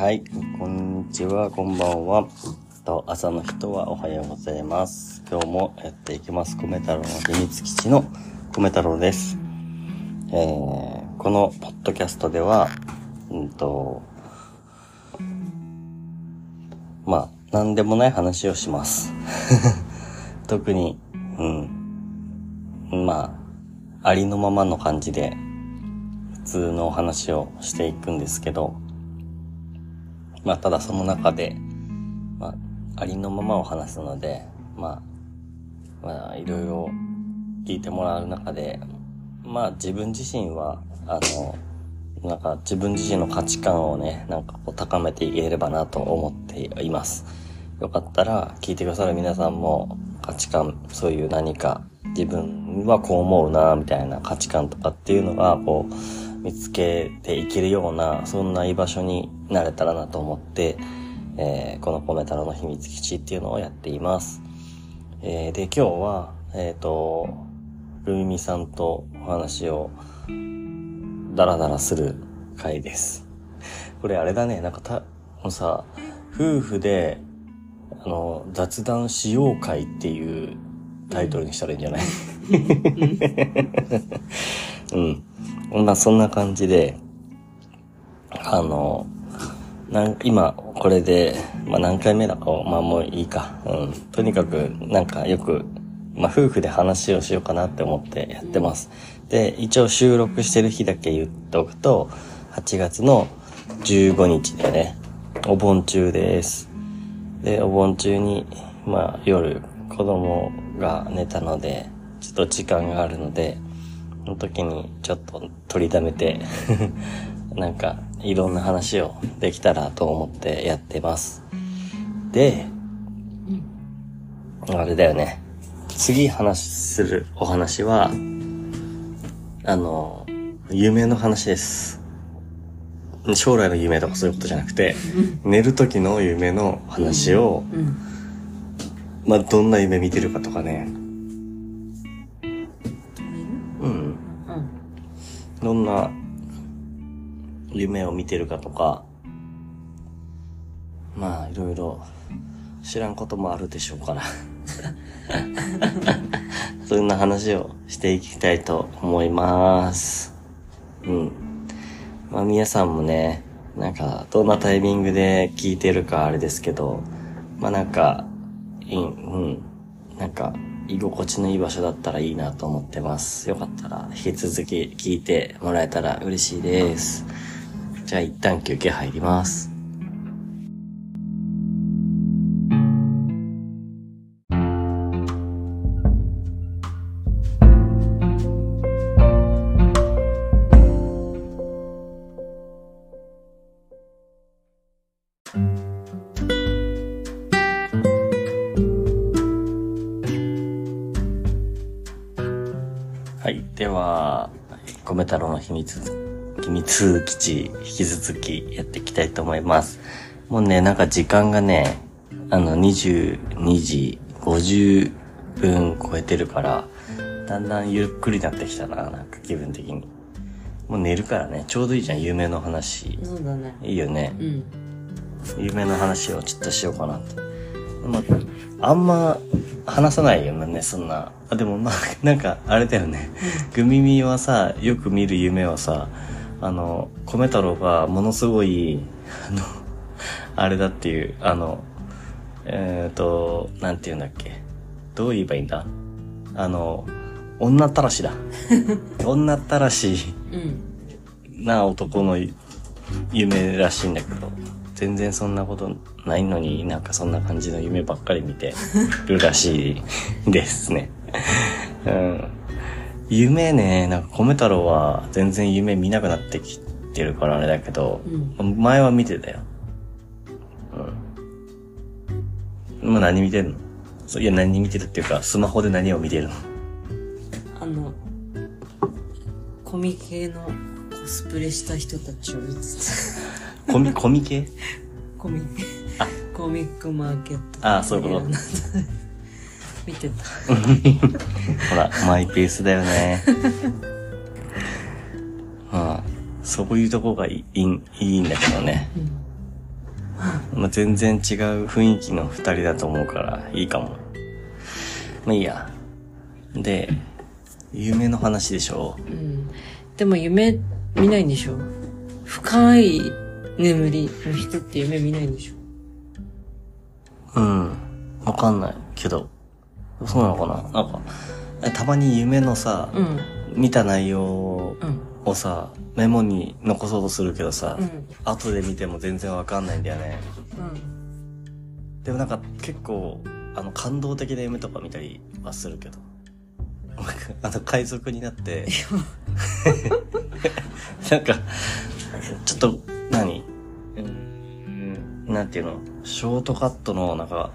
はい、こんにちは、こんばんは。と朝の人はおはようございます。今日もやっていきます。米太郎の秘密基地の米太郎です。えー、このポッドキャストでは、うんと、まあ、なんでもない話をします。特に、うん。まあ、ありのままの感じで、普通のお話をしていくんですけど、まあ、ただその中で、まあ、ありのままを話すので、まあ、まあ、いろいろ聞いてもらう中で、まあ、自分自身は、あの、なんか自分自身の価値観をね、なんかこう高めていければなと思っています。よかったら聞いてくださる皆さんも価値観、そういう何か自分はこう思うな、みたいな価値観とかっていうのが、こう、見つけていけるような、そんな居場所になれたらなと思って、えーこのコメ太郎の秘密基地っていうのをやっています。えーで、今日は、えっ、と、ルミミさんとお話をダラダラする回です。これあれだね、なんかた、もうさ、夫婦で、あの、雑談しよう会っていうタイトルにしたらいいんじゃない？うん。まあそんな感じで、あの、なん今、これで、まあ何回目だか、まあもういいか。うん。とにかく、なんかよく、まあ夫婦で話をしようかなって思ってやってます。で、一応収録してる日だけ言っておくと、8月の15日でね、お盆中です。で、お盆中に、まあ夜、子供が寝たので、ちょっと時間があるので、の時にちょっと取りためて、なんかいろんな話をできたらと思ってやってます。で、あれだよね。次話するお話は、あの、夢の話です。将来の夢とかそういうことじゃなくて、寝る時の夢の話を、うん。まあ、どんな夢見てるかとかね。どんな夢を見てるかとか、まあ、いろいろ知らんこともあるでしょうから。そんな話をしていきたいと思います。うん。まあ皆さんもね、なんかどんなタイミングで聞いてるかあれですけど、まあなんか、いいうん。なんか、居心地のいい場所だったらいいなと思ってます。よかったら引き続き聞いてもらえたら嬉しいです。じゃあ一旦休憩入ります。米太郎の秘密、秘密基地、引き続きやっていきたいと思います。もうね、なんか時間がね、あの、22時50分超えてるから、だんだんゆっくりになってきたな、なんか気分的に。もう寝るからね、ちょうどいいじゃん、夢の話。そうだね。いいよね。うん。夢の話をちょっとしようかなって。まあ、あんま話さないよね、そんな。あ、でもまあ、なんか、あれだよね。グミミはさ、よく見る夢はさ、あの、米太郎がものすごい、あの、あれだっていう、あの、えっ、と、なんて言うんだっけ。どう言えばいいんだ？あの、女ったらしだ。女ったらしうん。な男の夢らしいんだけど、全然そんなことないのになんかそんな感じの夢ばっかり見てるらしいですね。うん。夢ね、なんか米太郎は全然夢見なくなってきてるからあれだけど、前は見てたよ。うん。今何見てんの？いや何見てるっていうか、スマホで何を見てるの？あの、コミ系のコスプレした人たちを見てコミ、コミ系た。コミ、コミックマーケット。ああそういうこと 見てた。ほら、マイペースだよね。まあ、そういうとこがいいいいんだけどね。まあ、全然違う雰囲気の二人だと思うからいいかも。まあいいや。で、夢の話でしょ？うん。でも夢見ないんでしょ？深い眠りの人って夢見ないんでしょ？うん。わかんないけど。そうなのかな？なんか、えたまに夢のさ、うん。見た内容うん。をさ、メモに残そうとするけどさ、うん。後で見ても全然わかんないんだよね。うん。でもなんか結構、あの、感動的な夢とか見たりはするけど。あの、海賊になって、なんか、ちょっと、何？なんていうの？ショートカットの、なんか、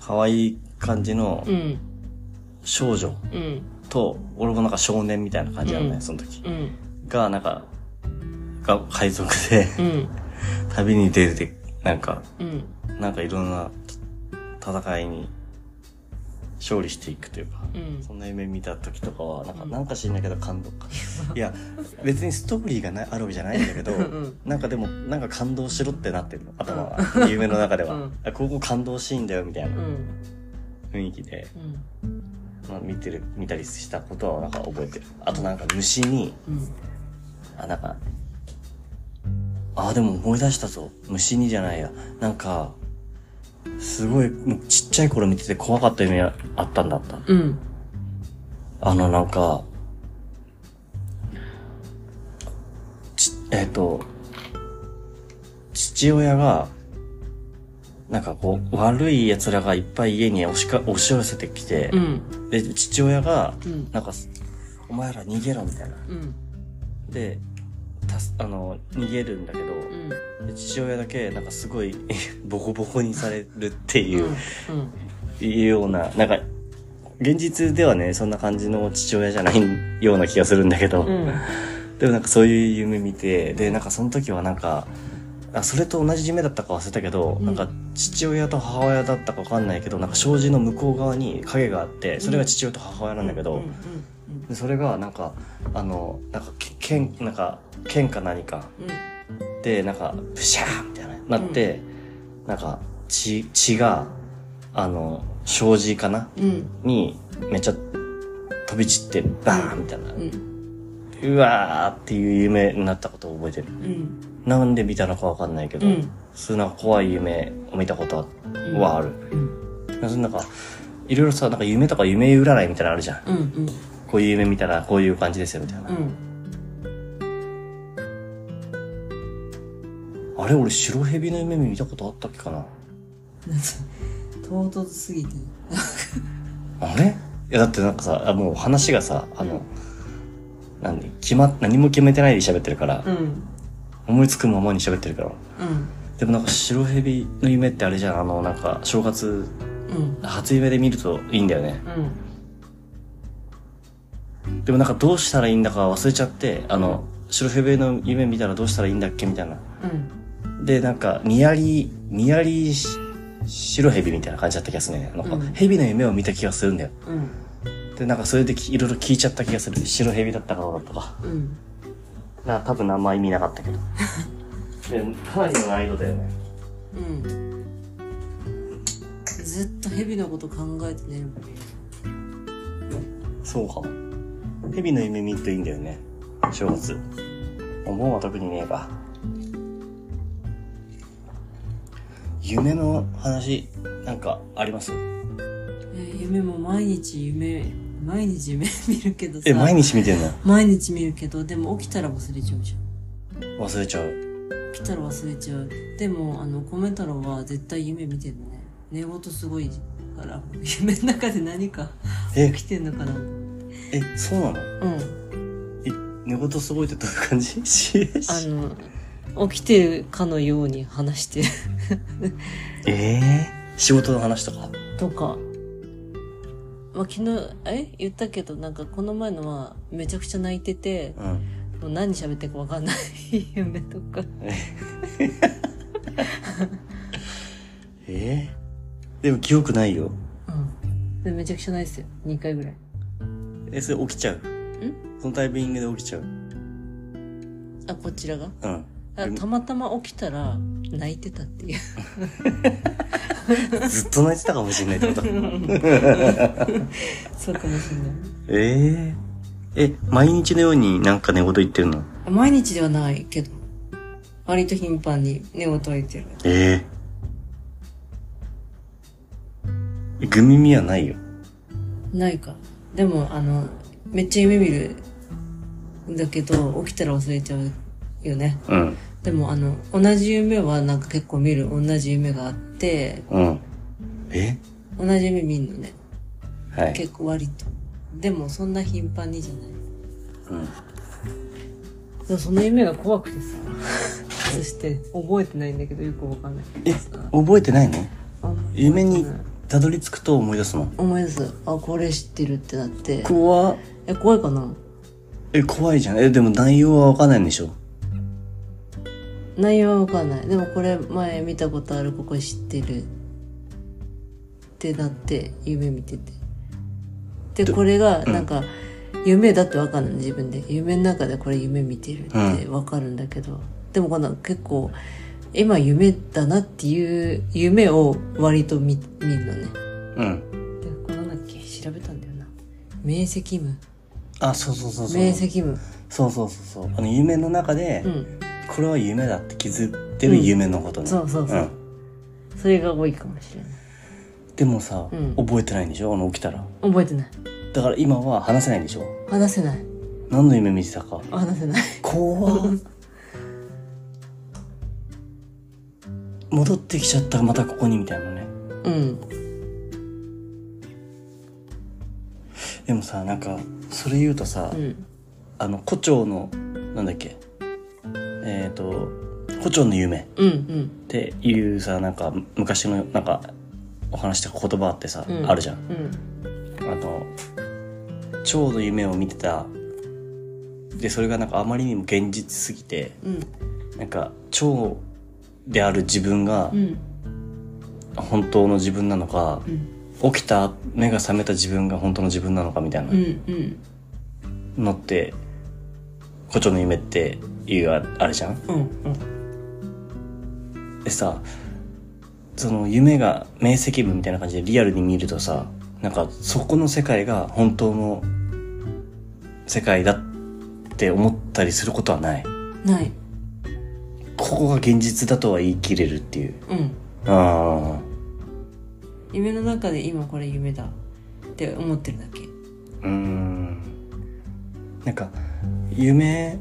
可愛い感じのうん。少女うん。と、俺もなんか少年みたいな感じなのね、うんその時。うん。が、なんか、が海賊で、うん。旅に出て、なんか、うん。なんかいろんな戦いに勝利していくというか、うん。そんな夢見た時とかは、なんか、なんか知んないけど感動か。いや、別にストーリーがないあるわけじゃないんだけど、うんなんかでも、なんか感動しろってなってるの、頭は。夢の中では。うんあここ感動シーンだよ、みたいなうん。雰囲気で、うん。まあ、見てる、見たりしたことはなんか覚えてる。あとなんか虫に、うん。あ、なんか、あ、でも思い出したぞ。虫にじゃないや。なんか、すごい、もうちっちゃい頃見てて怖かった夢あったんだった。うん。あの、なんか、ち、えっ、と、父親が、なんかこう、悪い奴らがいっぱい家に押しか、押し寄せてきて、うん。で、父親が、うん。なんか、お前ら逃げろみたいな。うん。で、たす、あの、逃げるんだけど、うん。で父親だけ、なんかすごい、ボコボコにされるっていう、いうような、なんか、現実ではね、そんな感じの父親じゃないような気がするんだけど、うん。でもなんかそういう夢見て、で、なんかその時はなんか、あそれと同じ夢だったか忘れたけど、うん。なんか父親と母親だったかわかんないけど、なんか障子の向こう側に影があって、それが父親と母親なんだけど、それがなんか、あの、なんか、け剣、なんか、剣か何かで、なんか、ブシャーみたいな、なって、なんか、血、血が、あの、障子かな？うん。に、めっちゃ飛び散って、バーンみたいな。うん。うわーっていう夢になったことを覚えてる。うん。なんで見たのかわかんないけど、うんそういうなんか怖い夢を見たことはある。うん。なんか、いろいろさ、なんか夢とか夢占いみたいなのあるじゃん。うん。うん。こういう夢見たらこういう感じですよ、みたいな。うん。あれ俺白蛇の夢見たことあったっけかな？唐突すぎて。あれ？いやだってなんかさ、あもう話がさ、あの、何？決まっ、何も決めてないで喋ってるから、うん。思いつくままに喋ってるから。うん。でもなんか白蛇の夢ってあれじゃん、あの、なんか正月、うん。初夢で見るといいんだよね。うん。でもなんかどうしたらいいんだか忘れちゃって、あの、白蛇の夢見たらどうしたらいいんだっけみたいな。うん。で、なんか、ニヤリ、ニヤリし白蛇みたいな感じだった気がするね。なんかうん、蛇の夢を見た気がするんだよ。うん。で、なんかそれできいろいろ聞いちゃった気がする。白蛇だったかどうだったか。うん。な多分あんま意味なかったけど。でかなりの難易度だよね。うん。ずっと蛇のこと考えて寝るもんね。そうかも。蛇の夢見るといいんだよね。正月。お盆は特にねえか。夢の話、なんかあります？えー夢も毎日夢、毎日夢見るけどさ。え、毎日見てんの？毎日見るけど、でも起きたら忘れちゃうじゃん。忘れちゃう。起きたら忘れちゃう。でも、あの、米太郎は絶対夢見てるのね。寝言すごいから、夢の中で何かえ？起きてんのかなえ、そうなの？うん。え、寝言すごいってどういう感じ？しあの、起きてるかのように話してる ええ仕事の話とか？とか。まあ、昨日、え？言ったけど、なんかこの前のはめちゃくちゃ泣いてて、うん。もう何喋ってるかわかんない夢とか。ええでも記憶ないよ。うん。でめちゃくちゃないですよ。2回ぐらい。え、それ起きちゃう？そのタイミングで起きちゃう？あ、こちらが？うん。あたまたま起きたら泣いてたっていう。ずっと泣いてたかもしれないってこと。そうかもしれない。えええ、毎日のようになんか寝言言ってるの？毎日ではないけど割と頻繁に寝言は言ってる。ええグミミはないよ。ないか。でもあのめっちゃ夢見るんだけど起きたら忘れちゃうよね。うん。でもあの同じ夢はなんか結構見る同じ夢があってうん。え？同じ夢見んのね。はい。結構割と。でもそんな頻繁にじゃない。うん。でもその夢が怖くてさ。そして覚えてないんだけどよくわかんない。けえ？覚えてないの？あんまり夢に覚えてない。たどり着くと思い出すの？思い出す。あこれ知ってるってなって。怖っ。え怖いかな？え、怖いじゃん。え、でも内容はわかんないんでしょ？内容はわかんない。でもこれ前見たことあるここ知ってるってなって夢見てて。でこれがなんか夢だってわかんない。自分で。夢の中でこれ夢見てるってわかるんだけど、でもこの結構今夢だなっていう夢を割と見見るのね。うん。でこれなっけ？調べたんだよな。明晰夢。あ、そうそうそうそう。明晰夢。そうそうそうそう。あの、夢の中で、うんこれは夢だって気づってる夢のことね。そうそうそう、ん。それが多いかもしれない。でもさ、うん。覚えてないんでしょ？あの、起きたら。覚えてない。だから今は話せないんでしょ？話せない。何の夢見てたか？話せない。怖っ。戻ってきちゃったまたここにみたいなね。うん。でもさ、なんか、それ言うとさ、うん。あの、胡蝶の、なんだっけ？えっ、と、胡蝶の夢。っていうさ、なんか、昔の、なんか、お話とか言葉あってさ、うん。あるじゃん。うん。あの、蝶の夢を見てた。で、それがなんかあまりにも現実すぎて、うん。なんか、蝶である自分がうん。本当の自分なのか、うん。起きた目が覚めた自分が本当の自分なのかみたいなのって、胡蝶の夢っていうああるじゃん？うんでさ、その夢が明晰夢みたいな感じでリアルに見るとさ、なんかそこの世界が本当の世界だって思ったりすることはない？ないここが現実だとは言い切れるっていう。うんあ夢の中で今これ夢だって思ってるだけあ。うーん。なんか、夢、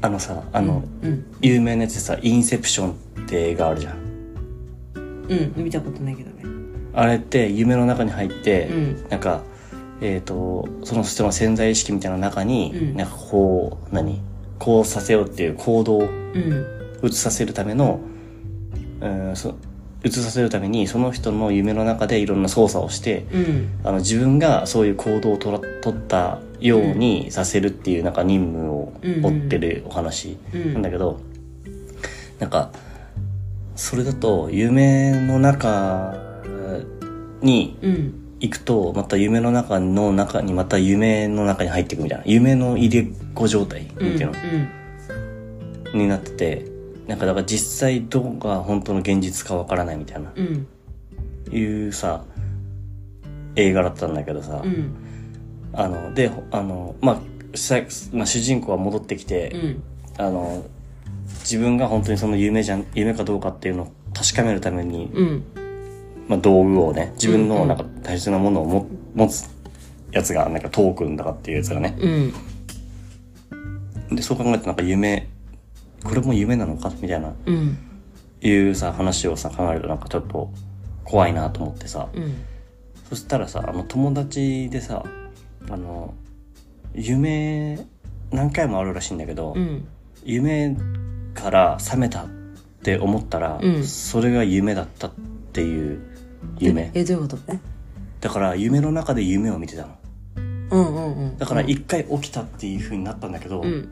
あのさ、あの、うん有名なやつでさ、インセプションって映画あるじゃん。うん見たことないけどね。あれって夢の中に入って、うん。なんか、えっ、と、その人の潜在意識みたいな中に、うん。なんかこう、何？こうさせようっていう行動をうん。移させるための、うん、そ移させるために、その人の夢の中でいろんな操作をして、うん。あの、自分がそういう行動をとら取ったようにさせるっていうなんか任務を負ってるお話うん。なんだけど、なんか、それだと夢の中にうん。行くと、また夢の中の中にまた夢の中に入っていくみたいな、夢の入れ子状態ってうんいうの、になってて、なんかだから実際どこが本当の現実かわからないみたいな、うん。いうさ、映画だったんだけどさ、うん。あの、で、あの、まあ、さまあ、主人公は戻ってきて、うん。あの、自分が本当にその夢じゃん、夢かどうかっていうのを確かめるために、うん。まあ、道具をね、自分うんうんのなん。か大切なものをも持つやつが、なんかトークンだかっていうやつがね。うん。で、そう考えてなんか夢、これも夢なのかみたいな、うん。いうさ、話をさ、考えるとなんかちょっと怖いなと思ってさ。うん。そしたらさ、あの友達でさ、あの、夢、何回もあるらしいんだけど、うん。夢から覚めたって思ったら、うん。それが夢だったっていう夢。えどういうこと？え？だから夢の中で夢を見てたの。うんうんうん。だから一回起きたっていう風になったんだけど、うん。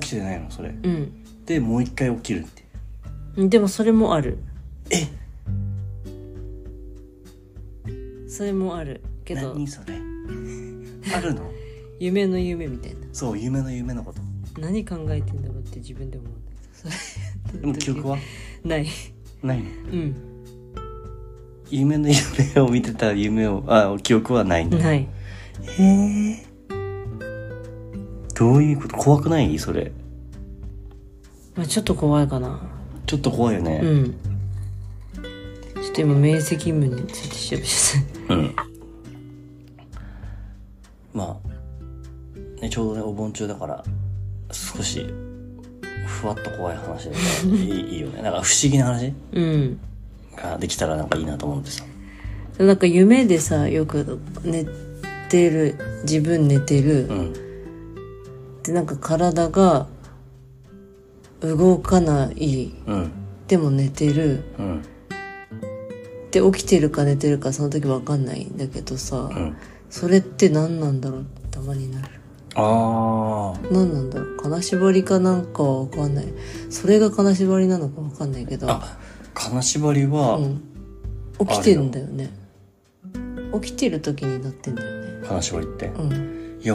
起きてないの、それ。うん。で、もう一回起きるって。でもそれもある。え？それもあるけど。何それ？あるの？夢の夢みたいな。そう、夢の夢のこと。何考えてんだろうって自分で思うんだけど。でも記憶は？ない。ないの？うん。夢の夢を見てた夢をあ記憶はないんだない。へえ。どういうこと？怖くない？それ。まあちょっと怖いかな。ちょっと怖いよね。うん。ちょっと今明晰夢について調べちゃっうん、まあ、ね、ちょうどねお盆中だから少しふわっと怖い話でいい いいよね。なんか不思議な話？たうん。ができたらなんかいいなと思うんですよ。なんか夢でさよく寝てる自分寝てる、うん。でなんか体が動かない。うん。でも寝てる。うん。で起きてるか寝てるかその時わかんないんだけどさ、うん。それって何なんだろう？ってたまになるああ何なんだろう金縛りかなんかはわかんない。それが金縛りなのかわかんないけど。あ金縛りはうん、起きてんだよね。起きてる時になってんだよね。金縛りって。うん。いや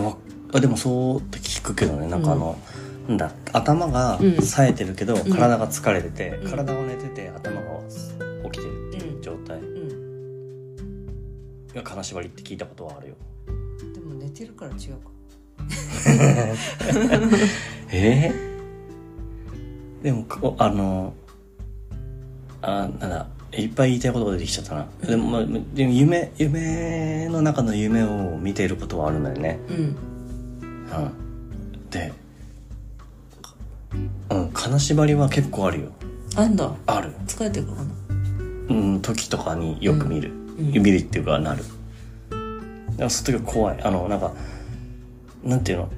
でもそうって聞くけどね。なんかあの、なんだ頭がうん。冴えてるけど、ん。体が疲れてて、うん。体は寝てて頭が起きてるっていう状態。うん。が金縛りって聞いたことはあるよ。でも寝てるから違うか え？ー、でもこあのあなんだいっぱい言いたいことが出てきちゃったな。でも,、まあ、でも夢夢の中の夢を見ていることはあるんだよね。うん。うん。でうん金縛りは結構あるよ。あんだ。ある。疲れてるかな。うん時とかによく見る、うん。見るっていうかなる。だからその時は怖い。あのなんかなんていうの？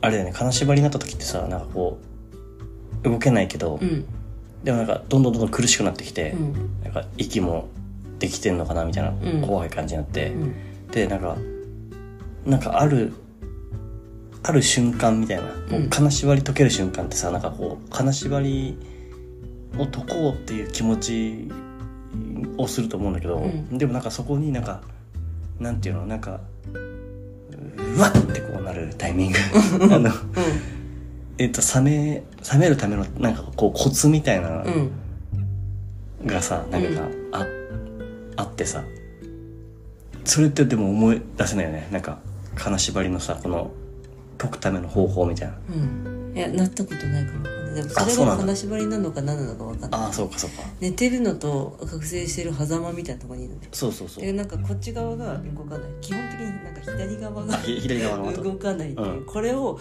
あれだよね。金縛りになった時ってさなんかこう動けないけど、うん。でもなんかどんどんどんどん苦しくなってきて、うん。なんか息もできてんのかなみたいなうん。怖い感じになって、うん。でなんかなんかあるある瞬間みたいな、こううん。金縛り解ける瞬間ってさなんかこう金縛りを解こうっていう気持ちをすると思うんだけど、うん。でもなんかそこになんかなんていうの？なんかうわっってこうなるタイミング。あのえっと冷め冷めるためのなんかこうコツみたいな、うん。がさなんかさ、ああってさ。それってでも思い出せないよね。なんか金縛りのさこの解くための方法みたいな。うん。いやなったことないかもでもそれが金縛りなのか何なのかわかんない。ああそうかそうか。寝てるのと覚醒してる狭間みたいなところにいるのねそうそうそう。でなんかこっち側が動かない。基本的になんか左側が左側の動かないっていう、うん。これを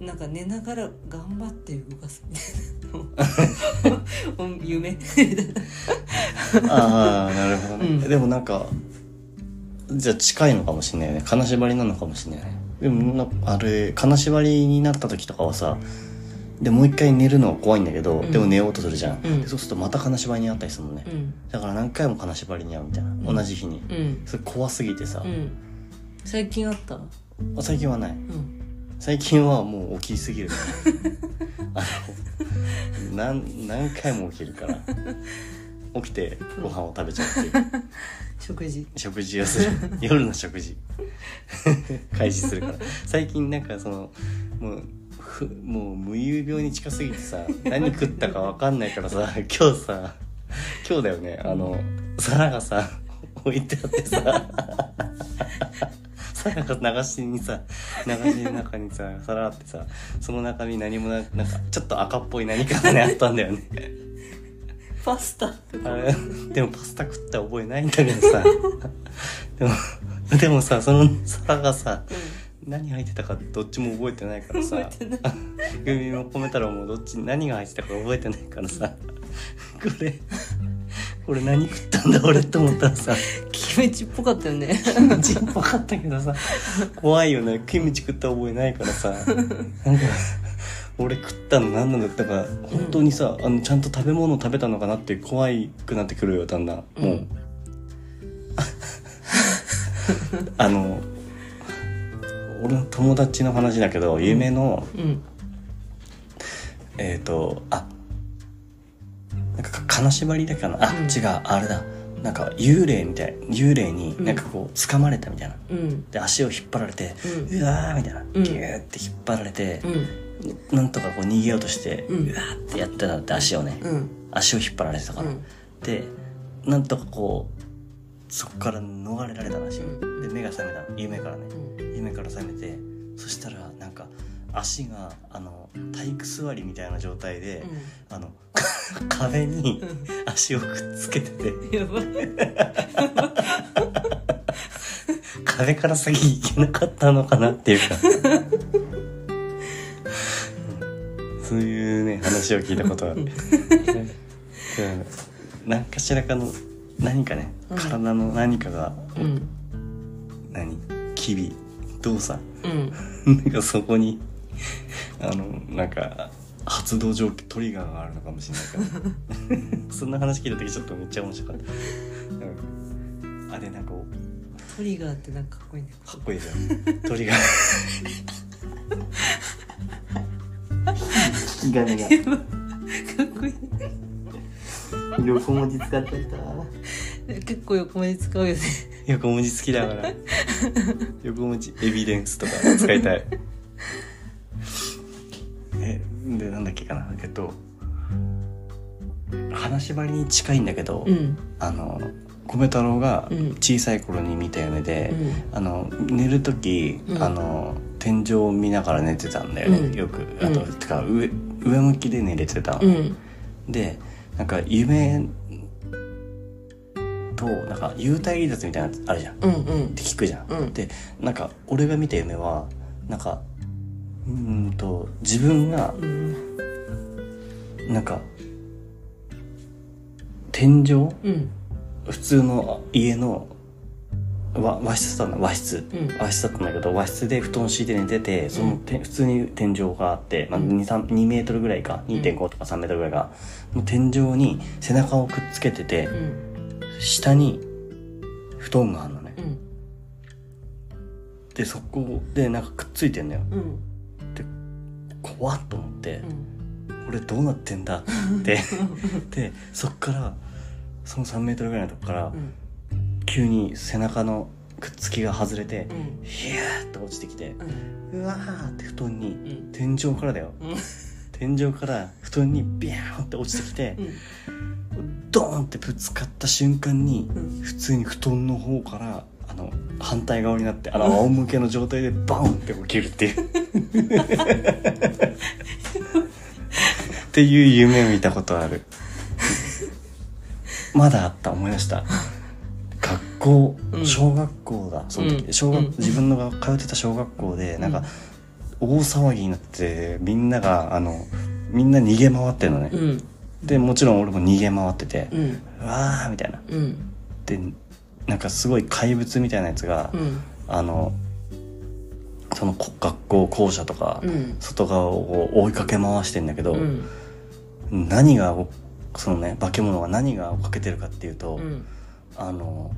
なんか寝ながら頑張って動かすみたいな。夢。ああなるほどね、うん。でもなんかじゃあ近いのかもしれないね。金縛りなのかもしれないね。でもなあれ金縛りになった時とかはさでもう一回寝るのは怖いんだけど、うん。でも寝ようとするじゃん、うん。でそうするとまた金縛りにあったりするのね、うん。だから何回も金縛りに遭うみたいな、ん。同じ日に。うん。それ怖すぎてさ、うん。最近あった？最近はない。うん。最近はもう起きすぎる。か らあの何何回も起きるから。起きてご飯を食べちゃうっていう。食事。食事をする。夜の食事。開始するから。最近なんかそのもうふもう無遊病に近すぎてさ 何食ったか分かんないからさ今日さ今日だよね。あの皿がさ置いてあってさ。皿が流しにさ流しの中にさ皿あってさその中身何もななんかちょっと赤っぽい何かがねあったんだよね。パスタあれでもパスタ食った覚えないんだけどさ。でもでもさその皿がさ何入ってたかどっちも覚えてないからさ。グミも込めたらもうどっちに何が入ってたか覚えてないからさ。これこれ何食ったんだ俺と思ったらさ。キムチっぽかったよね。キムチっぽかったけどさ。怖いよね。キムチ食った覚えないからさ。なんか俺食ったの何なんだったか。本当にさ、あのちゃんと食べ物を食べたのかなって怖いくなってくるよだんだん。もう、うん。あの俺の友達の話だけど夢の、うん。えっ、とあなんか金縛りだかな。あ、うん。違うあれだ。なんか幽霊みたい幽霊になんかこう掴まれたみたいな、うん。で足を引っ張られて、ううわーみたいな、ん。ギューって引っ張られてう、ん。なんとかこう逃げようとして、うん。うわーってやってたって足をね、うん。足を引っ張られてたから、うん。でなんとかこうそこから逃れられたらしい、うん。で目が覚めたの。夢からね。うん夢から覚めてそしたらなんか足があの体育座りみたいな状態で、あの 壁に足をくっつけてて。壁から先行けなかったのかなっていうか。そういうね話を聞いたことがある。何かしらかの何かねうん。体の何かが、うん。何？機微動作うん。なんかそこにあのなんか発動条件トリガーがあるのかもしれないから。そんな話聞いた時ちょっとめっちゃ面白かった、うん、あれなんかトリガーってなんかかっこいいね。かっこいいじゃん。鳥が引き金がかっこいい。横文字使っちゃった結構横文字使うよね 横文字好きだから。横文字エビデンスとか使いたい。えでなんだっけかな。えっと金縛りに近いんだけど、うん。あの米太郎がうん。小さい頃に見た夢で、うん。あの寝る時、うん。あの天井を見ながら寝てたんだよね、うん。よく。あと、うんてか上上向きで寝れてたでなんか夢となんか幽体離脱みたいなやつあるじゃん。っうんうん。て聞くじゃん、うん。でなんか俺が見た夢はなんかうーんと自分がうん。なんか天井？うん。普通の家の和和室だったの。和室、うん。和室だったんだけど和室で布団敷いて寝ててそのて、普通に天井があって、まあ、うん。2, 3 2メートルぐらいか。2.5とか3メートルぐらいが、の天井に背中をくっつけてて、うん下に布団があるのね。うん。でそこでなんかくっついてんだよ。うん。怖っと思ってう、ん。俺どうなってんだって。でそっからその3メートルぐらいのとこからうん。急に背中のくっつきが外れてうん。ヒューって落ちてきてうわーって布団にうん。天井からだよ。うん天井から布団にビャーンって落ちてきてドーンってぶつかった瞬間にうん。普通に布団の方からあの反対側になってあの仰向けの状態でバーンって起きるっていう。っていう夢を見たことある。まだあった思い出した。学校うん。小学校だその時、うん。小学うん。自分のが通ってた小学校でなんか大騒ぎになってみんながあのみんな逃げ回ってるのね、うん。でもちろん俺も逃げ回っててう、ん。うわーみたいな。うん。でなんかすごい怪物みたいなやつが、うん。あのそのこ学校校舎とか、うん。外側を追いかけ回してんだけど、うん。何がおそのね化け物が何が追っかけてるかっていうと、うん。あの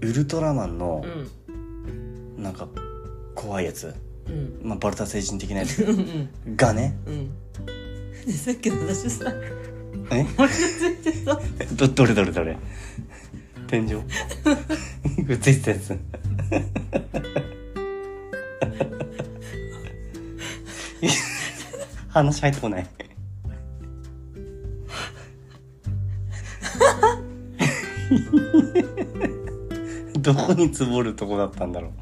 ウルトラマンのうん。なんか怖いやつ、うん。まあ、バルタ星人的なやつ。うんがね。うん。でさっきの私さ。え？どどれどれどれ？天井？くったやつ。話入ってこない。どこに積もるとこだったんだろ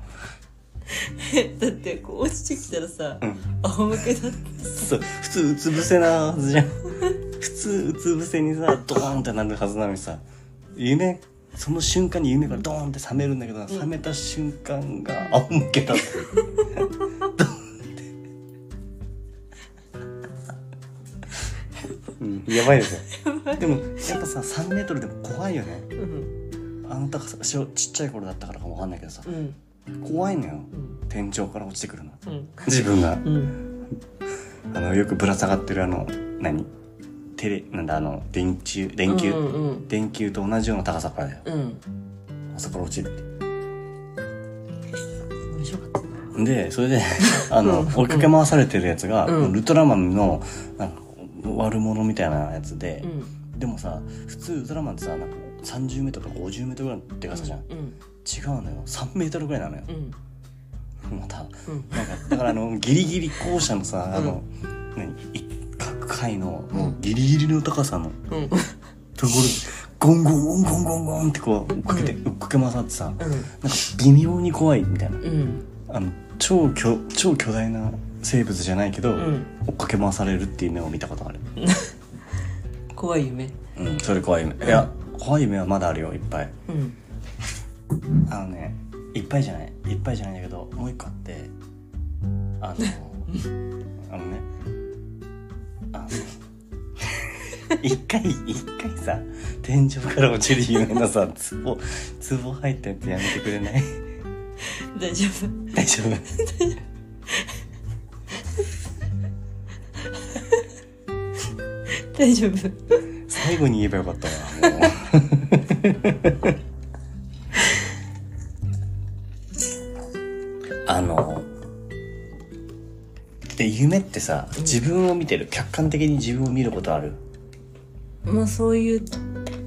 だってこう落ちてきたらさう、うん、仰向けだってそう普通うつ伏せなはずじゃん。普通うつ伏せにさドーンってなるはずなのにさ夢その瞬間に夢がドーンって覚めるんだけど、覚めた瞬間が仰向けだって ドーンって。うんやばいですよでもやっぱさ3メートルでも怖いよね。うん。あの高さしょちっちゃい頃だったからかもわかんないけどさ。うん怖いのよ。うん。天井から落ちてくるの。うん。自分が。うん。あのよくぶら下がってるあの何？テレなんだあの電柱電球、うんうん電球と同じような高さからだよ。うん。あそこから落ちるって。でそれで あのうん。追いかけ回されてるやつが、うん。ウルトラマンのなんか悪者みたいなやつで、うん。でもさ普通ウルトラマンってさなんか30メートルとか50メートルぐらいのでかさじゃん違うのよ。3メートルぐらいなのよ。うん。また。うん。なんかだからあのギリギリ校舎のさあの、何？一各階のもうギリギリの高さの。うん。ところゴンゴンゴンゴンゴンゴンってこう追っかけて、追っかけ回さってさなんかうん微妙に怖いみたいな。うん。あの超巨超巨大な生物じゃないけど、うん。追っかけ回されるっていう夢を見たことある。怖い夢。うんそれ怖い夢。いや怖い夢はまだあるよいっぱい。うんあのねいっぱいじゃないいっぱいじゃないんだけどもう一個あってあの あのねあの一回一回さ天井から落ちる夢のさツボツボ入ったやつやめてくれない？大丈夫。大丈夫。大丈夫。最後に言えばよかったわもうあので夢ってさ自分を見てる客観的に自分を見ることある。まあそういう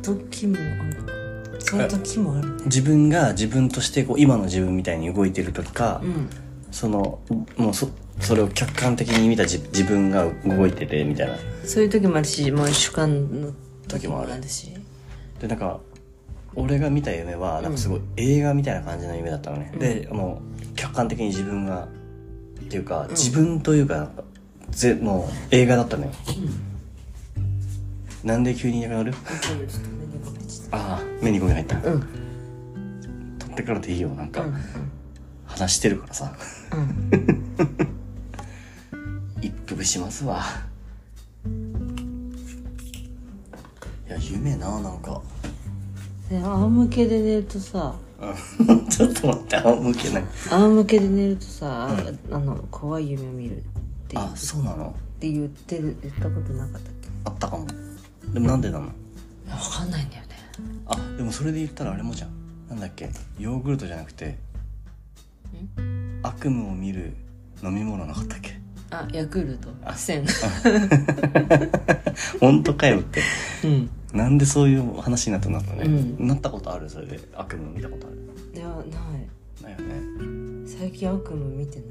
時もある。そういう時もあるね。自分が自分としてこう今の自分みたいに動いてる時か、うん。そのもうそそれを客観的に見た自自分が動いててみたいな。そういう時もあるしまあ主観の時もあるし。でなんか俺が見た夢はなんかすごい映画みたいな感じの夢だったのね、うん。でもう客観的に自分がっていうか自分というかぜもう映画だったのよ、なんで急にいなくなる？ああ目にゴミ入った、とうん。取ってからでいいよなんか、うん。話してるからさ。うん。一服しますわ。いや夢ななんかで 仰向けで寝るとさ。うんちょっと待って仰向けない仰向けで寝るとさ、あの怖い夢を見るってあそうなの？って言ってる言ったことなかったっけ？あったかも。でもなんでなの？いやわかんないんだよね。あでもそれで言ったらあれもじゃん。なんだっけ？ヨーグルトじゃなくて悪夢を見る飲み物なかったっけ？あヤクルト。あ。1000 本当かよって。うんなんでそういう話になったんだろうね、うん。なったことある？それで。悪夢見たことある？いやない。だよね。最近悪夢見てない。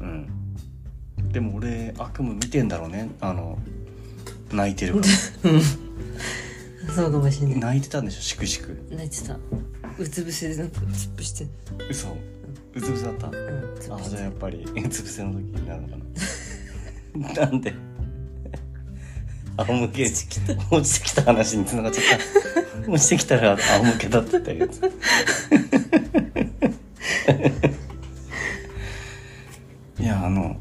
うん。でも俺悪夢見てんだろうね。あの泣いてるか そうかもしれらない。泣いてたんでしょ？しくしく。泣いてた。うつ伏せでなんか突っ伏して嘘。うつ伏せだった？うん。突っあ伏してじゃあやっぱりうつ伏せの時になるのかな。なんで？仰向け。落ちてきた話に繋がっちゃった。落ちてきたら仰向けだって言ったやつ いやあの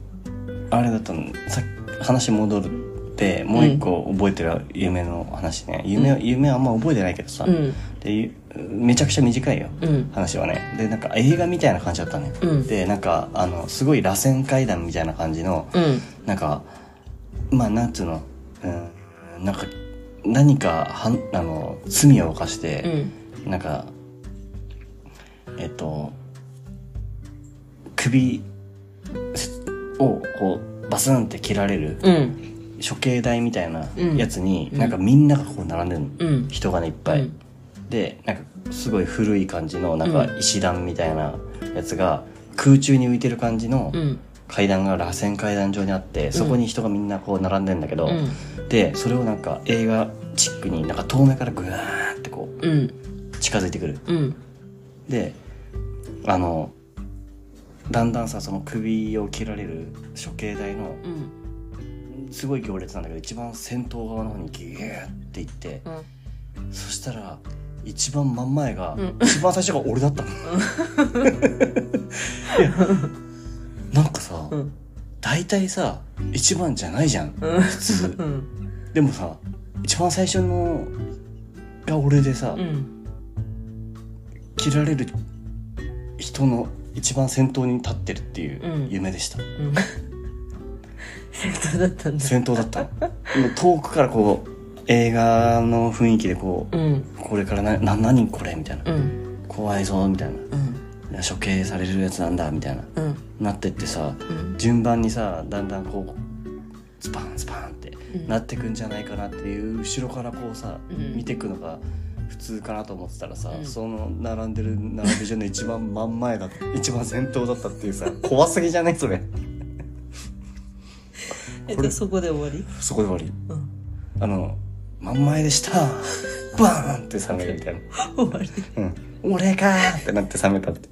あれだったの。さ話戻るってもう一個覚えてる夢の話ね。夢,、夢あんま覚えてないけどさ、うん。でゆめちゃくちゃ短いよ、うん。話はね。でなんか映画みたいな感じだったね、うん。でなんかあのすごい螺旋階段みたいな感じのうん。なんかまあなんつうの？うんなんか何かはんあの罪を犯しうて、ん。なんかえっと首をこうバスンって切られるうん。処刑台みたいなやつに、うん。なんかみんながこう並んでるの、うん。人がねいっぱい、うん。でなんかすごい古い感じのなんかう石段みたいなやつが空中に浮いてる感じのうん階段が螺旋階段状にあってそこに人がみんなこう並んでんだけど、うん。でそれをなんか映画チックになんか遠目からグワーってこう近づいてくる。うん。であのだんだんさその首を切られる処刑台のうん。すごい行列なんだけど一番先頭側の方にギューって行ってうん。そしたら一番真ん前が、うん。一番最初が俺だったの。なんかさ、うん。大体さ一番じゃないじゃんうん。普通。うん。でもさ一番最初のが俺でさ、うん。切られる人の一番先頭に立ってるっていううん。夢でした、うん。戦闘だったんだ。先頭だったの。もう遠くからこう映画の雰囲気でこう、うん。これからなな何これみたいな、うん。怖いぞみたいな。うん処刑されるやつなんだみたいな。うん。なってってさうん。順番にさだんだんこうズパンズパンってうん。なってくんじゃないかなっていう後ろからこうさ、うん。見てくのが普通かなと思ってたらさ、うん。その並んでる並び順の一番真ん前だ一番先頭だったっていうさ怖すぎじゃないそれ。えでそこで終わり？そこで終わり。うん。あの真ん前でした。バーンって冷めるみたいな。終わり。うん。俺かーってなって冷めたって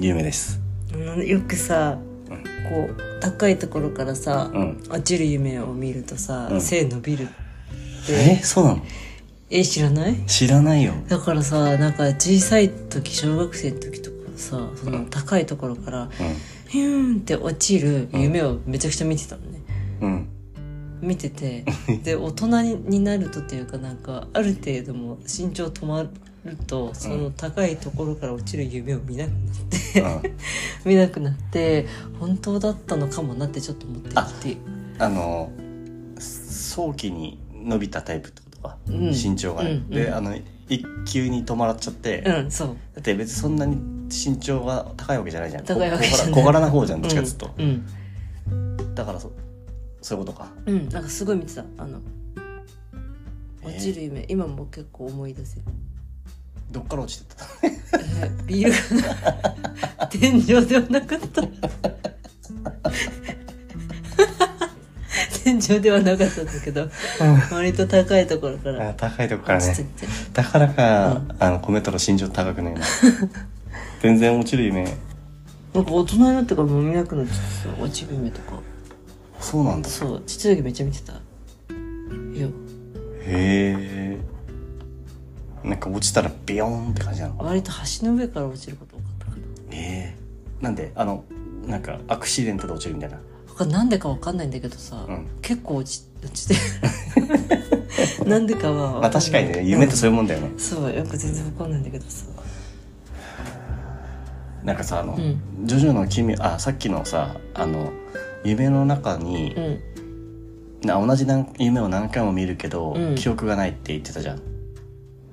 有名です。うんよくさうん。こう高いところからさ、うん。落ちる夢を見るとさ、うん。背伸びるって。えそうなの？え知らない？知らないよ。だからさなんか小さい時小学生の時とかさその高いところからヒューンって落ちる夢をめちゃくちゃ見てたのね、うん。うん見てて。で大人になるとっていうかなんかある程度も身長止まるとその高いところから落ちる夢を見なくなって、うん。見なくなって本当だったのかもなってちょっと思ってるってあの早期に伸びたタイプってことか、うん。身長がね、うんうん。であの一級に止まらっちゃって、だうんそう。って別にそんなに身長が高いわけじゃないじゃん。高いわけじゃない。こ小柄な方じゃんどっちかっつうと、うんだからそそういうことか。うん、うん、なんかすごい見てた。あのえー落ちる夢、今も結構思い出せるどっから落ちてた？えービールが天井ではなかった。天井ではなかったんだけど割と高いところから。あ高いとこからね。だからか、うん。あの米太郎身長高くな 全然落ちる夢。なんか大人になってからもう見なくなっちゃってさ落ちる夢とか。そうなんだ。そうちっちゃい時めっちゃ見てた。いや。へえんか落ちたらビヨーンって感じなの。割と橋の上から落ちること多かったかええ。なんであのなんかアクシデントで落ちるみたいな。なんでかわかんないんだけどさ、うん。結構落ち落ちて なんでかは。まあ確かにね夢ってそういうもんだよね、そうよく全然わかんないんだけどさ。なんかさあの、うん。ジョジョの奇妙あさっきのさあの夢の中にう、ん。な同じなん夢を何回も見るけど、うん。記憶がないって言ってたじゃん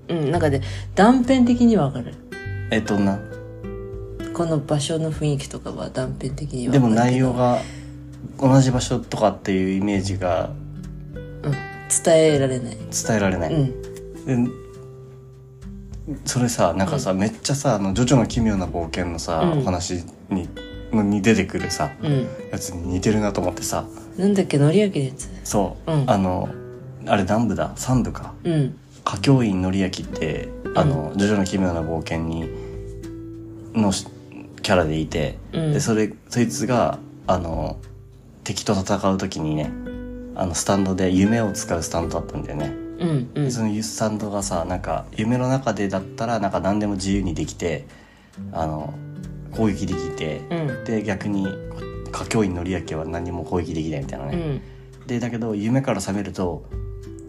うんなんかね断片的にはわかる。えどんな？この場所の雰囲気とかは断片的にはでも内容が同じ場所とかっていうイメージがうん、伝えられない。伝えられない、うん。でそれさなんかさ、めっちゃさ「あのジョジョの奇妙な冒険」のさ、うん。お話にのに出てくるさうん。やつに似てるなと思ってさ。なんだっけのり焼きのやつ。そう、うん。あのあれ何部だ？3部か。うん歌教員のりやきってあの、ジョジョの奇妙な冒険にのしキャラでいて、うん。でそれそいつがあの敵と戦う時にねあのスタンドで夢を使うスタンドだったんだよね、うんうん。そのスタンドがさなんか夢の中でだったらなんか何でも自由にできてあの攻撃できて、うん。で逆に歌教員のりやきは何も攻撃できないみたいなね、うん。でだけど夢から覚めると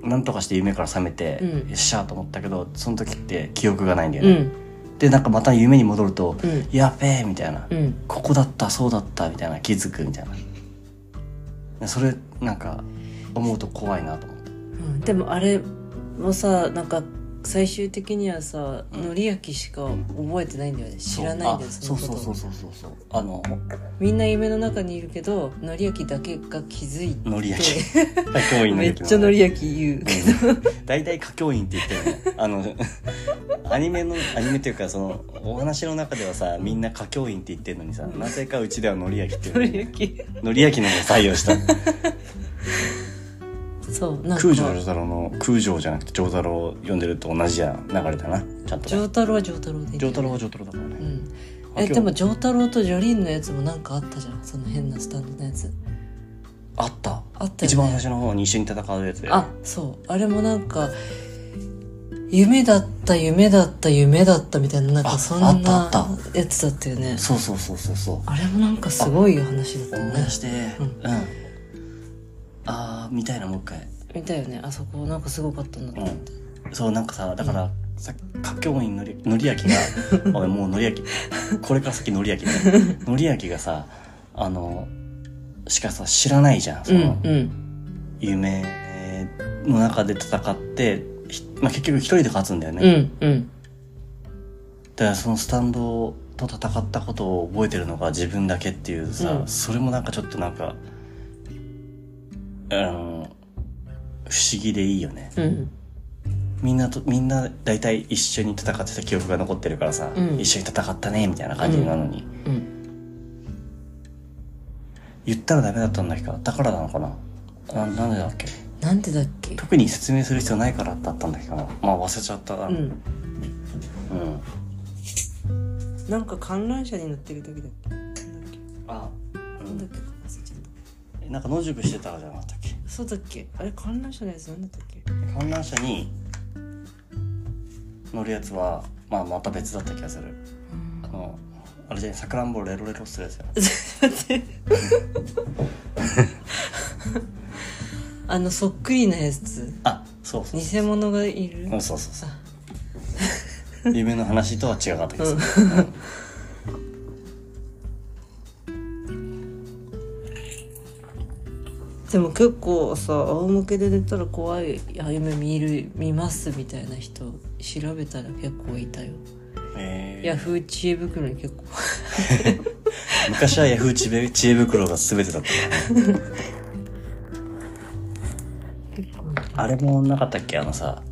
なんとかして夢から覚めて、うん。よっしゃーと思ったけどその時って記憶がないんだよね、うん。でなんかまた夢に戻ると「うん。やべえ」みたいな、うん。ここだったそうだった」みたいな。気づくみたいな。でそれなんか思うと怖いなと思って。うん。でもあれもさなんか最終的にはさうん。のり焼きしか覚えてないんだよね。知らないんだよそそうのこと。あそうそうそうそうそう。あのみんな夢の中にいるけどのり焼きだけが気づいて。のり焼き。歌教員のめっちゃのり焼き言う。けど大体歌教員って言ってるね。あの アニメのアニメっていうかそのお話の中ではさみんな歌教員って言ってるのにさ、なぜかうちではのり焼きってのいう のり焼き。の方を採用した そうなんか。空城城太郎の空城じゃなくて城太郎を呼んでると同じや流れだな。ちゃんと丈太郎は丈太郎で。いいんだよ城太郎は城太郎だからね、うん。えでも丈太郎とジョリーンのやつもなんかあったじゃんその変なスタンドのやつ。あった。あったよね。一番最初の方に一緒に戦うやつで。あそう。あれもなんか夢だった夢だった夢だったみたいななんかあそんあったあなった。やつだったよね。そうそうそうそうそう。あれもなんかすごい話だったね。思い出して。ううんん、ああみたいなもう一回。見たよね。あそこなんかすごかったんだと思って、そうなんかさだから、さ歌教員のりのり焼きが おいもうのり焼き。これから先のり焼きね。のり焼きがさあのしかさ知らないじゃんそうんの、うん。夢の中で戦って、ひまあ、結局一人で勝つんだよね、うんうん。だからそのスタンドと戦ったことを覚えてるのが自分だけっていうさ、うん。それもなんかちょっとなんかあの不思議でいいよね。うん。みんなとみんな大体一緒に戦ってた記憶が残ってるからさ、うん。一緒に戦ったねみたいな感じなのに、うん。言ったらダメだったんだけ？どだからなのかな？ななんでだっけ？なんでだっけ？特に説明する必要ないからだったんだけどな？まあ忘れちゃったな。うん。うん。なんか観覧車に乗ってる時だっけ？なん。だっけあ、なんだっけ？なんか野宿してたじゃなかったっけ？そうだっけ？あれ観覧車のやつなんだったっけ？観覧車に乗るやつは、まあ、また別だった気がする。あのあれじゃさくらんぼレロレロするやつや あのそっくりなやつ。あそうそう偽物がいる。うんそうそうそう。夢の話とは違かった気がする、うんでも結構さ仰向けで寝たら怖い夢見る見ますみたいな人調べたら結構いたよ。えー。ヤフー知恵袋に結構。昔はヤフー知恵知恵袋が全てだったからねあれもなかったっけ？あのさ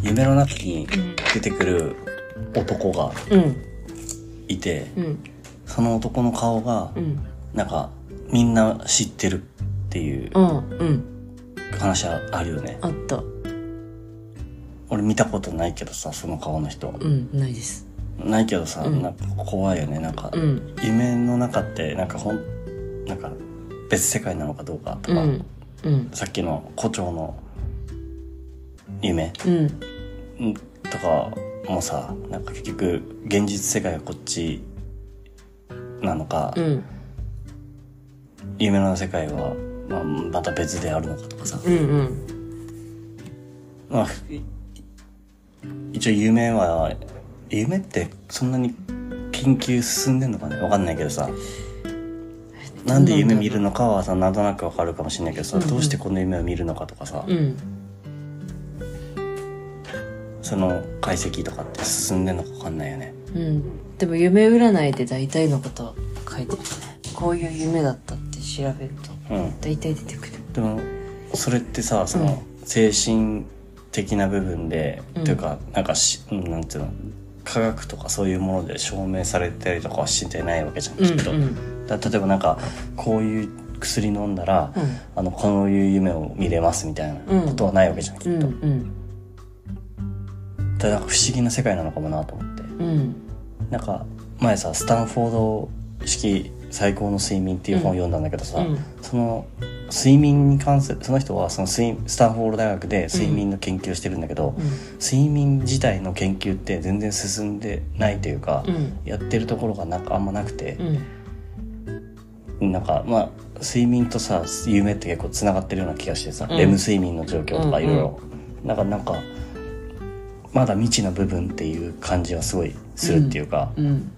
夢の中に出てくる男がうん。いて、うんその男の顔がうん。なんかみんな知ってるっていううんうん。話はあるよね。あった。俺見たことないけどさその顔の人。うんないです。ないけどさ、うん。なんか怖いよね。なんか、うん。夢の中ってなんかほんなんか別世界なのかどうかとか、うんうん。さっきの胡蝶の夢。うん。うんとかもさなんか結局現実世界がこっちなのか、うん夢の世界は、まあ、また別であるのかとかさ、うんうん。まあ、い一応夢は夢ってそんなに研究進んでんのかね？わかんないけどさ。なんで夢見るのかはさなんとなくわかるかもしれないけどさ、うんうん。どうしてこの夢を見るのかとかさ、うん。その解析とかって進んでんのかわかんないよね。うん。でも夢占いで大体のことは書いてるね。こういう夢だったって調べるとうん。大体出てくる。でもそれってさその精神的な部分で、うん。というかなんかしうんなんていうの？科学とかそういうもので証明されたりとかはしてないわけじゃん、うんきっと。うん。だ例えばなんかこういう薬飲んだら、うん。あのこういう夢を見れますみたいなことはないわけじゃん、きうんっと、うんだ不思議な世界なのかもなと思って。うん。なんか前さスタンフォード式最高の睡眠っていう本を読んだんだけどさ、うん。その睡眠に関するその人はその睡スタンフォード大学で睡眠の研究をしてるんだけど、睡眠自体の研究って全然進んでないというか、うん。やってるところがなんかあんまなくてう、ん。なんかまあ睡眠とさ夢って結構つながってるような気がしてさ、うん。レム睡眠の状況とかうんいろいろなんかなんかまだ未知な部分っていう感じはすごいするっていうか、うん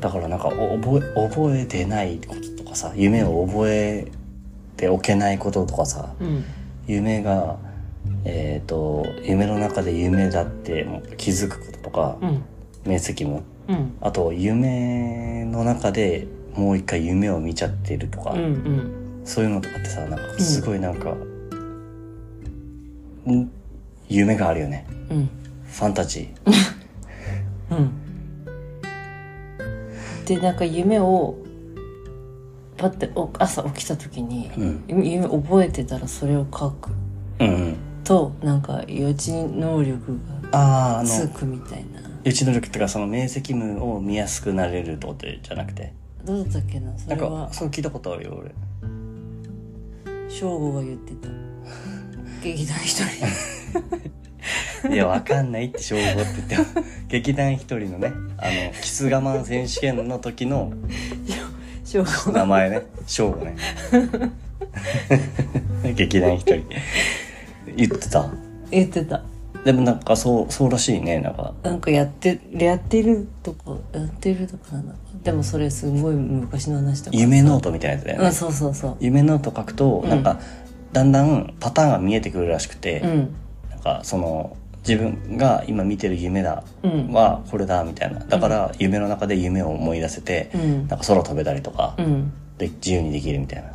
だからなんかお覚え覚えてないこととかさ夢を覚えておけないこととかさうん。夢がえっ、と夢の中で夢だって気づくこととか、うん。明晰夢うん。あと夢の中でもう一回夢を見ちゃってるとか、うんうん。そういうのとかってさなんかすごいなんか、ん夢があるよね。うん。ファンタジー。うんでなんか夢をパッてお朝起きた時に、うん。夢夢覚えてたらそれを書く。うんうん。となんか予知能力がつくみたいな。予知能力っていうかその明晰夢を見やすくなれるってことじゃなくて？どうだったっけなそなんかれはそう聞いたことあるよ俺。省吾が言ってた。劇団一人 いやわかんないって称号って言っても劇団一人のねあのキス我慢選手権の時の名前ね翔吾ね。劇団一人。言ってた？言ってた。でもなんかそうそうらしいねなんか。なんかやってやってるとかやってるとかなんだでもそれすごい昔の話だから夢ノートみたいなやつだよね。うんそうそうそう。夢ノート書くとうんなん。かだんだんパターンが見えてくるらしくて、うんかその自分が今見てる夢だうん。はこれだみたいな。だから夢の中で夢を思い出せて、うん。なんか空飛べたりとか、うん。で自由にできるみたいな。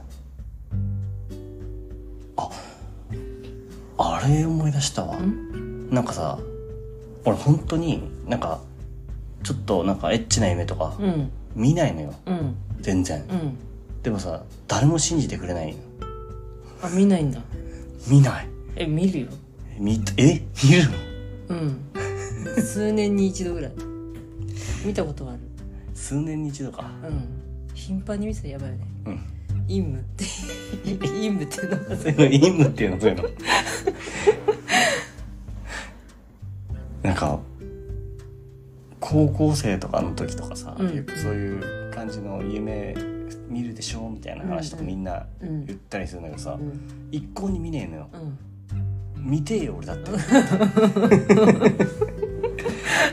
ああれ思い出したわ。なんかさ俺本当になんかちょっとなんかエッチな夢とかうん。見ないのよ。うん。全然。うん。でもさ誰も信じてくれないの。あ見ないんだ。見ない。え見るよ見たえ見るの？うん。数年に一度ぐらい。見たことがある。数年に一度か。うん。頻繁に見てたらやばいよね。うん。陰夢って 陰夢っていうのがそうい。うの陰夢っていうの？そういうの。なんか高校生とかの時とかさ、うん。よくそういう感じの夢見るでしょみたいな話とかうん。みんなうん。言ったりするんだけどさ、うん。一向に見ねえのよ。うん見てえよ俺だって。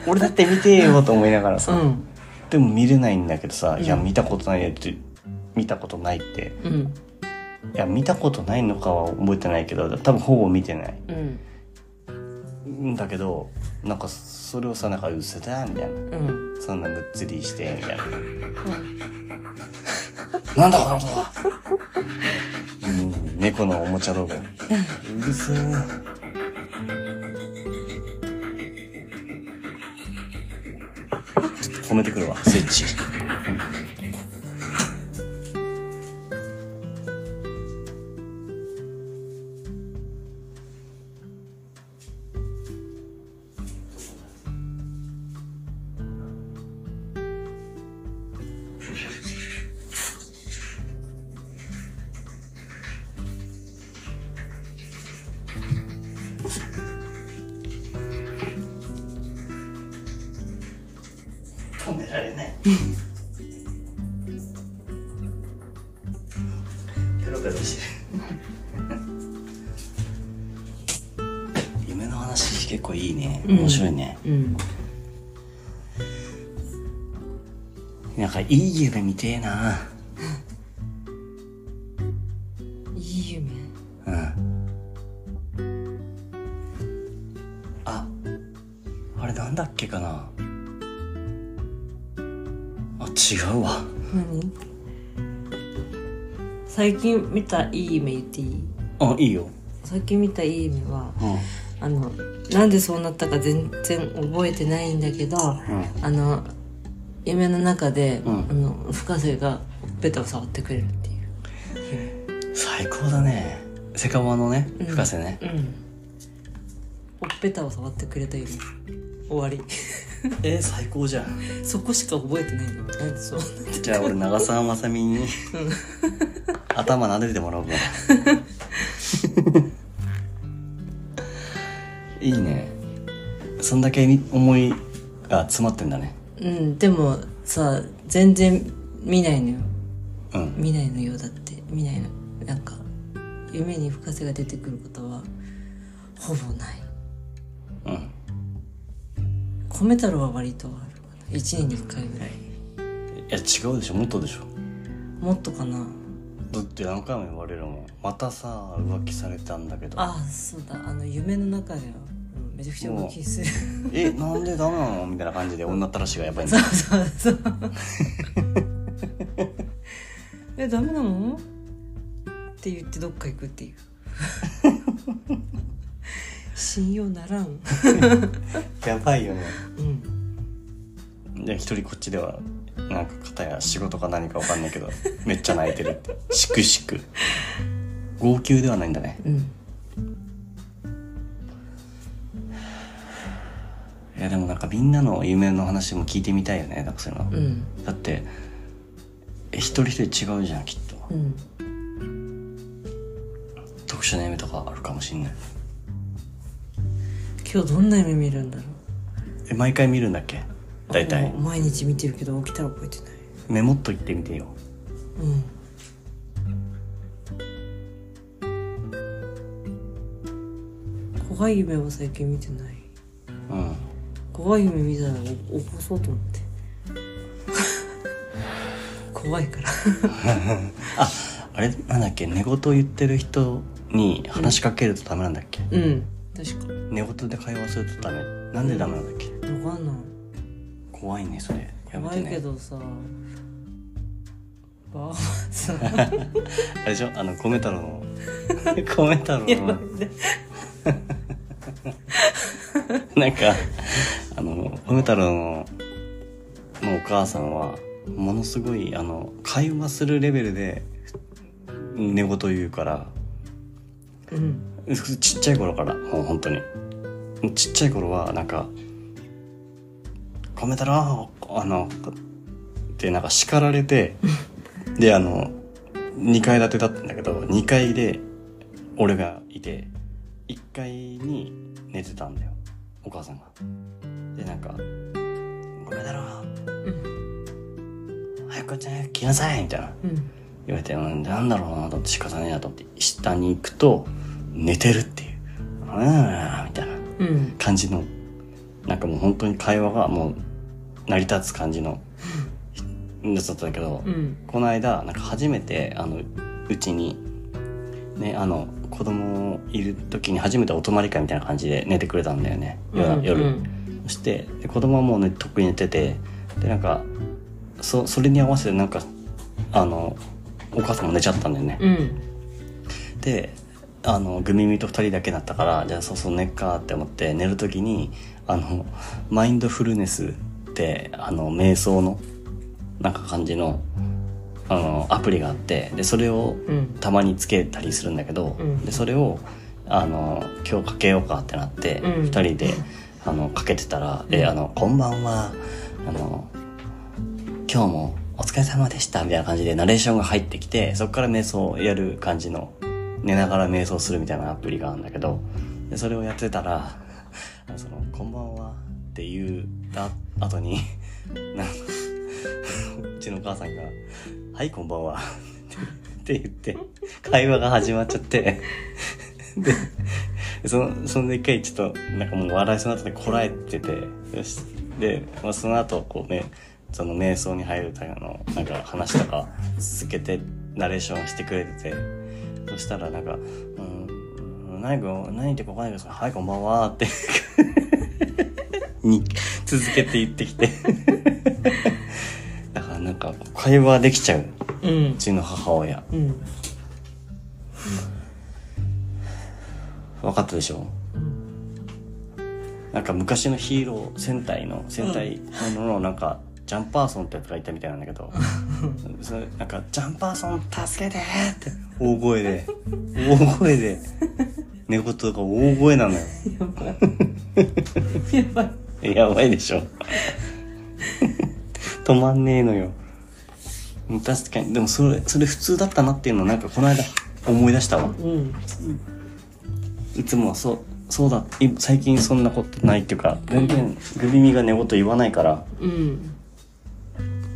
俺だって見てえよと思いながらさ、うん。でも見れないんだけどさ、いやうん見たことないって見たことないって。うん。いや見たことないのかは覚えてないけど多分ほぼ見てない。うん。んだけどなんかそれをさなんか「うせだ」みたいな。うん。そんなむっつりしてみたいな。なんだこの音はうん猫のおもちゃ道具うるせえ。ちょっと止めてくるわスイッチ近見たいい夢言っていい？あいいよ。最近見たいい夢はうん。あのなんでそうなったか全然覚えてないんだけどうん。あの夢の中で、うん。あの深瀬がほっぺたを触ってくれるっていう。夢最高だね。セカワのねうん。深瀬ね、うん。ほっぺたを触ってくれた夢終わり。え最高じゃん。そこしか覚えてないの。なんでそうじゃあ俺長澤まさみに頭撫でてもらおうか いいね。そんだけ思いが詰まってんだね。うんでもさ全然見ないのよ。うん。見ないのよだって。見ないの。なんか夢に深瀬が出てくることはほぼない。うん。米太郎は割とあるかな。1年に1回ぐらい。いや違うでしょ。もっとでしょ。もっとかなだって何回も言われるもん。またさ浮気されたんだけど。あそうだ。あの夢の中では、うん、めちゃくちゃ浮気する。えなんでダメなの？みたいな感じで女ったらしがやばいんそだうそう。そう えダメなの？って言ってどっか行くっていう。信用ならん。やばいよね。うん。で一人こっちではなんか片や仕事か何かわかんないけど めっちゃ泣いてるって。しくしく。号泣ではないんだね。うん。いやでもなんかみんなの夢の話も聞いてみたいよねなんかそういうの、うん。だってえ一人一人違うじゃんきっと。うん。特殊な夢とかあるかもしんない。今日どんな夢見るんだろう。え毎回見るんだっけ？大体。毎日見てるけど起きたら覚えてない。メモっと言ってみてよ。うん。怖い夢は最近見てない。うん。怖い夢見たら起こそうと思って。怖いから。ああれ？なんだっけ？寝言言ってる人に話しかけるとダメなんだっけ、うん。確か寝言で会話するとダメ。なんでダメなんだっけ？分かんない怖いねそれ。やめ怖いてねけどさ。バーさん。あれでしょ？あの、米太郎の、米太郎の、ね なんか、あの、米太郎の、のお母さんは、ものすごい、あの、会話するレベルで、寝言言うから、うん。ちっちゃい頃から、もう本当に。ちっちゃい頃は、なんか、米太郎、あの、ってなんか叱られて、で、あの、2階建てだったんだけど、2階で俺がいて、1階に寝てたんだよ、お母さんが。で、なんか、米太郎、早くこっちに来なさいみたいな。うん言われて、うん、なんだろうなと思って仕方ねえなと思って、下に行くと、寝てるっていう。うん、みたいなうん感じの、なんかもう本当に会話がもう成り立つ感じのやつだったんだけど、うんこの間、なんか初めて、あの、うちに、ね、あの、子供いる時に初めてお泊まり会みたいな感じで寝てくれたんだよね。夜。夜うんそして、で子供はもうね、とっくに寝てて、で、なんか、そ、それに合わせてなんか、あの、お母さんも寝ちゃったんだよね。うんで、あの、グミミと二人だけだったから、じゃあそうそう寝っかって思って寝るときに、あの、マインドフルネスって、あの、瞑想の、なんか感じの、あの、アプリがあって、で、それをうん。たまにつけたりするんだけど、うん。で、それを、あの、今日かけようかってなって、うん。二人で、あの、かけてたら、で、あの、こんばんは、あの、今日もお疲れ様でした、みたいな感じでナレーションが入ってきて、そこから瞑想をやる感じの、寝ながら瞑想するみたいなアプリがあるんだけど、でそれをやってたら、その、こんばんはって言った後に、なんか、うちのお母さんが、はい、こんばんは。って言って、会話が始まっちゃって、で、その、そんで一回ちょっと、なんかもう笑いそうになってこらえてて、よし。で、まあ、その後、こうね、その瞑想に入るための、なんか話とか続けて、ナレーションしてくれてて、そしたらなんか、うん、何、何言ってかわかんないけど、はい、こんばんはって、に、続けて言ってきて。だからなんか、会話できちゃう。うん。うちの母親。うん。分かったでしょ？なんか昔のヒーロー戦隊の戦隊もののなんかジャンパーソンってやつがいたみたいなんだけど。それなんか「ジャンパーソン助けて!」って大声で。大声で。寝言 とか大声なのよ。やばい。やばいやばいでしょ。止まんねえのよ。確かに。でもそれそれ普通だったなっていうのをなんかこの間思い出したわ。うん。いつもはそう、そうだ、い最近そんなことないっていうか、全然グビミが寝言言わないから、うん。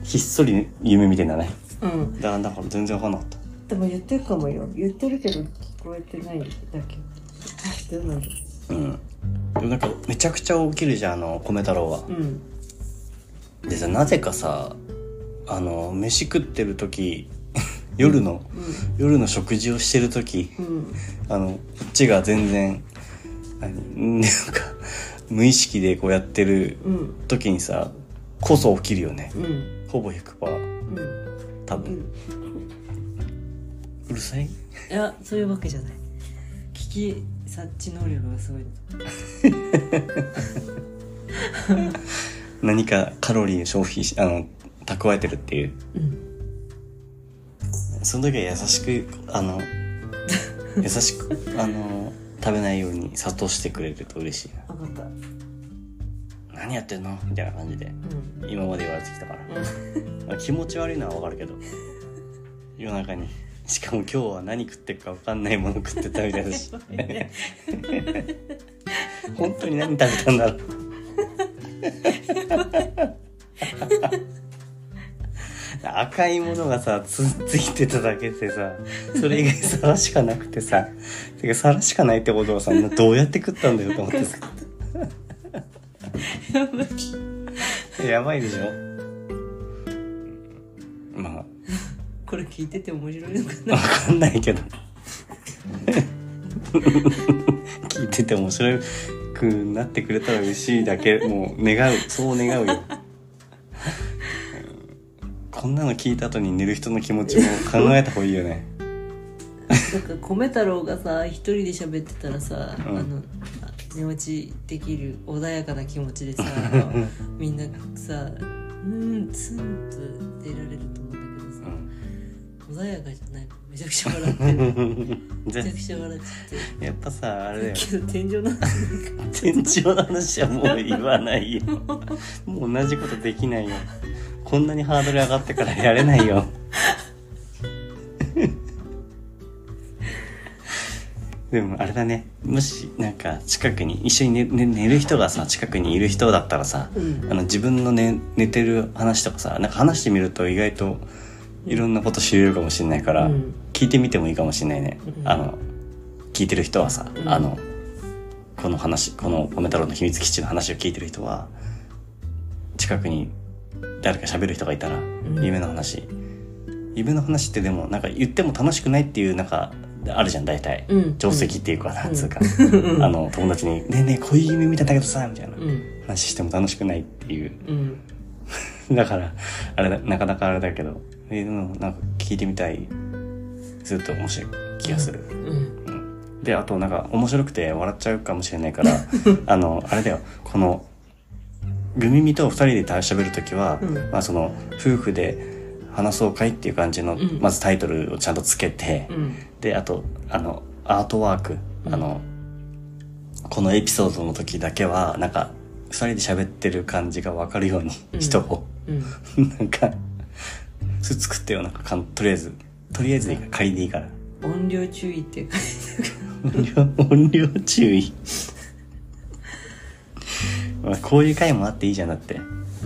ひっそり夢見てんだね。うん。だから、だから全然わかんなかった。でも言ってるかもよ。言ってるけど聞こえてないだけ。どうなんだうん。でもなんか、めちゃくちゃ起きるじゃん、あの、米太郎は。うんでさ、なぜかさ、あの、飯食ってる時、夜の、夜の食事をしてる時、うんあの、こっちが全然、何、なんか、無意識でこうやってるうん時にさ、こそ起きるよね。うんほぼ100%。うん多分。うんうるさい？いやそういうわけじゃない聞き察知能力がすごい何かカロリーを消費し、あの、蓄えてるっていう。うんその時は優しく、あの、優しく、あの、食べないように諭してくれると嬉しいな。分かった何やってんのみたいな感じで、うん今まで言われてきたから。うんまあ気持ち悪いのはわかるけど、夜中に。しかも今日は何食ってるかわかんないもの食ってたみたいだし。本当に何食べたんだろう。赤いものがさ、つついてただけでさ、それ以外皿しかなくてさ、てか皿しかないってことはさ、どうやって食ったんだよと思ってさ。やばいでしょこれ聞いてて面白いのかな？わかんないけど。聞いてて面白くなってくれたら嬉しいだけ、もう願う、そう願うよ。うん。こんなの聞いた後に寝る人の気持ちも考えた方がいいよね。なんか米太郎がさ一人で喋ってたらさ、うん。あの寝落ちできる穏やかな気持ちでさ みんなさ「うんツン」と出られる穏やかじゃないめちゃくちゃ笑ってる。めちゃくでちゃ笑っちゃって。やっぱさあれだよ。けど天井の天井の話はもう言わないよ。もう同じことできないよ。こんなにハードル上がってからやれないよ。でもあれだね。もしなんか近くに一緒に寝寝寝る人がさ近くにいる人だったらさ、うん。あの自分の寝寝てる話とかさなんか話してみると意外といろんなこと知れるかもしれないから、うん。聞いてみてもいいかもしれないね、うん。あの聞いてる人はさ、うん。あのこの話この米太郎の秘密基地の話を聞いてる人は近くに誰か喋る人がいたら、ん。夢の話。夢の話ってでもなんか言っても楽しくないっていうなんかあるじゃん大体、うん。定石っていうかなんつうか、あの友達に「ねえねえこういう夢見たんだけどさ」みたいな。うん。話しても楽しくないっていう。うん。だから、あれだ、なかなかあれだけど、えーでもなんか聞いてみたい、ずっと面白い気がする。うん。で、あとなんか面白くて笑っちゃうかもしれないから、あの、あれだよ、この、グミミと二人で喋るときは、うん。まあその、夫婦で話そうかいっていう感じの、ん。まずタイトルをちゃんとつけて、うん。で、あと、あの、アートワーク、あの、このエピソードの時だけは、なんか、二人で喋ってる感じがわかるように、う。ん。人を、うん。なんか、それ作ってよ、なんかかん、とりあえず、とりあえずでいいから、仮でいいから。音量注意っていうか音量、音量注意。まあ、こういう回もあっていいじゃん、だって。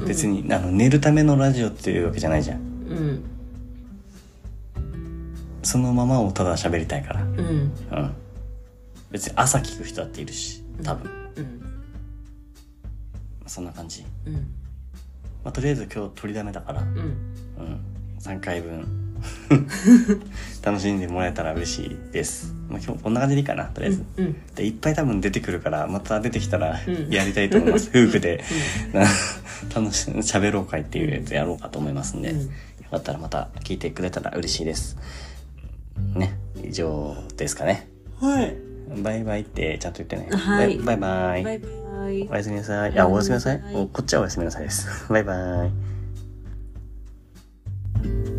別に、あの、寝るためのラジオっていうわけじゃないじゃん。うんそのままをただ喋りたいから。うんうん。別に朝聞く人だっているし、多分。うんそんな感じ。うんまあ、とりあえず今日取りだめだから、うんうん。3回分、楽しんでもらえたら嬉しいです。まあ、今日こんな感じでいいかな、とりあえず。うんでいっぱい多分出てくるからまた出てきたらうん。やりたいと思います、夫婦で、な楽し喋ろう会っていうやつやろうかと思いますんで、うん。よかったらまた聞いてくれたら嬉しいです。ね。以上ですかね。はい。バイバイってちゃんと言ってね、はい。バイバイバイ。バイおやすみなさい。あおやすみなさい。はいおこっちはおやすみなさいです。バイバイ Thank you